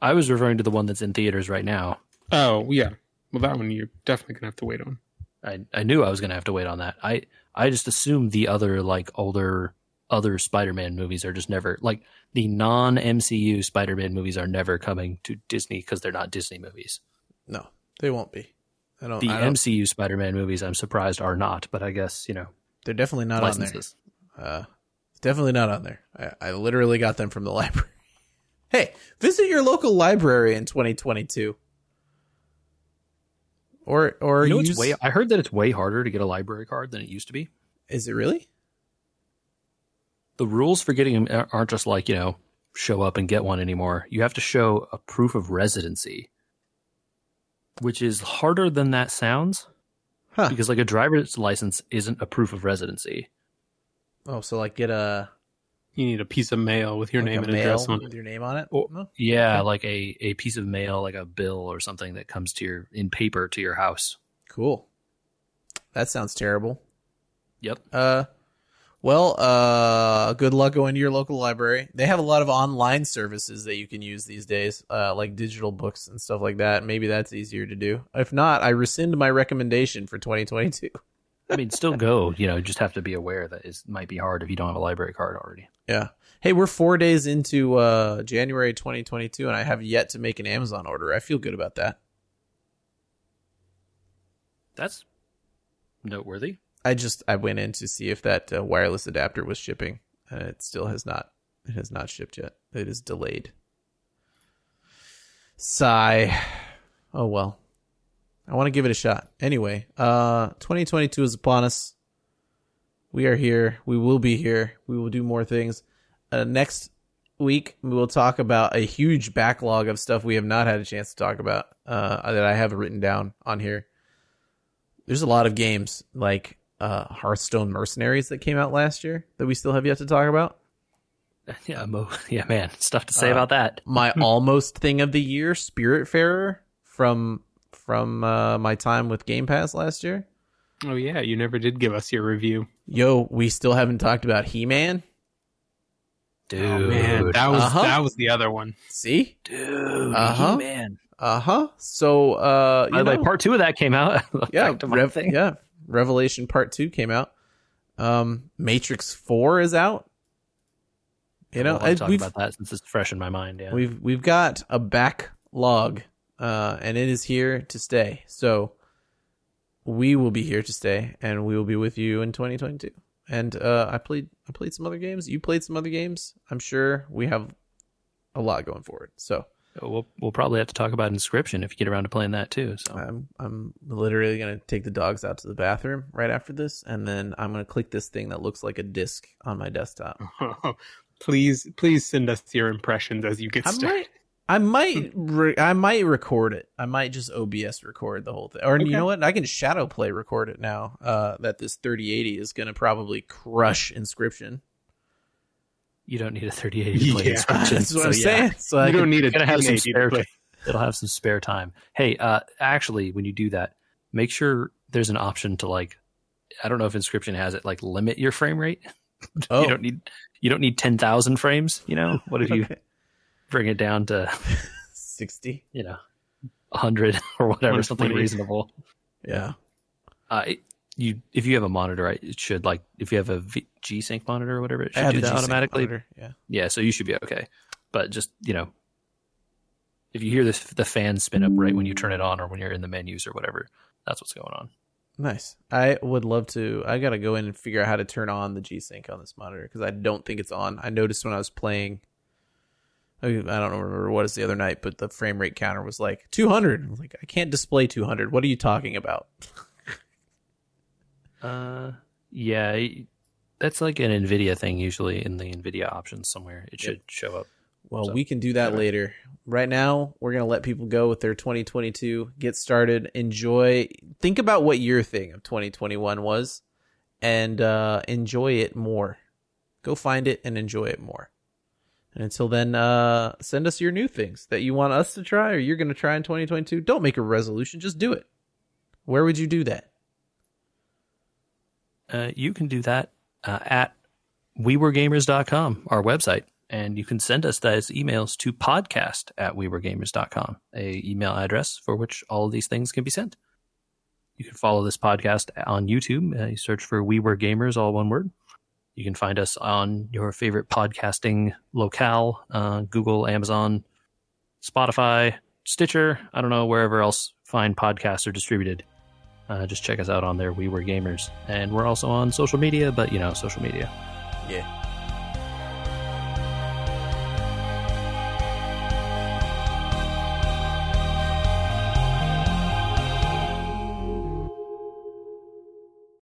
I was referring to the one that's in theaters right now. Oh, yeah. Well, that one you're definitely gonna have to wait on. I I knew I was going to have to wait on that. I I just assumed the other like older other Spider-Man movies are just never like the non-MCU Spider-Man movies are never coming to Disney because they're not Disney movies. No, they won't be. I don't. The I don't MCU Spider-Man movies, I'm surprised are not, but I guess you know they're definitely not on there. Uh, definitely not on there. I, I literally got them from the library. Hey, visit your local library in 2022. Or or You know, use, it's way. I heard that it's way harder to get a library card than it used to be. is it really? The rules for getting them aren't just like you know show up and get one anymore. You have to show a proof of residency, which is harder than that sounds. Huh. because like a driver's license isn't a proof of residency. Oh, so like get a You need a piece of mail with your like name and address on with it. your name on it. Oh. No? Yeah, Okay. like a, a piece of mail, like a bill or something that comes to your in paper to your house. Cool. That sounds terrible. Yep. Uh, well, uh, good luck going to your local library. They have a lot of online services that you can use these days, uh, like digital books and stuff like that. Maybe that's easier to do. If not, I rescind my recommendation for 2022. I mean, still go. You know, just have to be aware that it might be hard if you don't have a library card already. Yeah. Hey, we're four days into uh, January 2022, and I have yet to make an Amazon order. I feel good about that. That's noteworthy. I just I went in to see if that uh, wireless adapter was shipping, and it still has not. It has not shipped yet. It is delayed. Sigh. Oh well. I want to give it a shot. Anyway, uh 2022 is upon us. We are here. We will be here. We will do more things. Uh, next week we will talk about a huge backlog of stuff we have not had a chance to talk about uh that I have written down on here. There's a lot of games like uh Hearthstone Mercenaries that came out last year that we still have yet to talk about. Yeah, mo- yeah, man, stuff to say Uh, about that. my almost thing of the year, Spiritfarer from from uh, my time with Game Pass last year. Oh yeah, you never did give us your review. Yo, we still haven't talked about He Man. Dude, Oh man, that was Uh-huh. that was the other one. See, dude, Uh-huh. man. uh huh. So, uh, By you the way, know, part two of that came out. yeah, Back to my Rev- yeah, Revelation Part Two came out. Um, Matrix Four is out. You know, we'll have I- to talk about that since it's fresh in my mind. Yeah, We've we've got a backlog, uh, and it is here to stay. So we will be here to stay, and we will be with you in 2022. And uh, I played I played some other games. You played some other games. I'm sure we have a lot going forward. So we'll we'll probably have to talk about Inscryption if you get around to playing that too. So I'm I'm literally gonna take the dogs out to the bathroom right after this, and then I'm gonna click this thing that looks like a disc on my desktop. please, please send us your impressions as you get I started. might, I might, re- I might record it. I might just OBS record the whole thing, or Okay. you know what? I can shadow play record it now. Uh, that this 3080 is going to probably crush Inscryption. you don't need a 3080 to play Yeah, Inscryption. That's what so I'm yeah. saying. So I you can, don't need a Gonna have some 1080 to spare play. It'll have some spare time. Hey, uh, actually, when you do that, make sure there's an option to like. I don't know if Inscryption has it. Like limit your frame rate. oh, You don't need you don't need ten thousand frames. You know what if you okay. Bring it down to 60. you know hundred or whatever something reasonable. Yeah. Uh, it- you if you have a monitor, it should like if you have a v- G Sync monitor or whatever, it should do that G-Sync automatically. monitor, Yeah. Yeah, so you should be okay. But just you know, if you hear this, the fan spin up right when you turn it on or when you're in the menus or whatever, that's what's going on. Nice. I would love to. I gotta go in and figure out how to turn on the G Sync on this monitor because I don't think it's on. I noticed when I was playing. I I don't remember what is the other night, but the frame rate counter was like 200. I was like, I can't display 200. What are you talking about? Uh, yeah, that's like an Nvidia thing. Usually in the Nvidia options somewhere, it should show up. Well, So, we can do that later. Right now, we're gonna let people go with their 2022. Get started. Enjoy. Think about what your thing of 2021 was, and uh, enjoy it more. Go find it and enjoy it more. Until then, uh, send us your new things that you want us to try or you're gonna try in 2022. Don't make a resolution. Just do it. Where would you do that? Uh, you can do that uh, at wewergamers.com, our website. And you can send us those emails to podcast at wewergamers.com, a email address for which all of these things can be sent. You can follow this podcast on YouTube. Uh, you search for We Were Gamers, all one word. You can find us on your favorite podcasting locale, uh, Google, Amazon, Spotify, Stitcher, I don't know, wherever else fine podcasts are distributed. Uh, just check us out on there. We Were Gamers. And we're also on social media, but you know, social media. Yeah.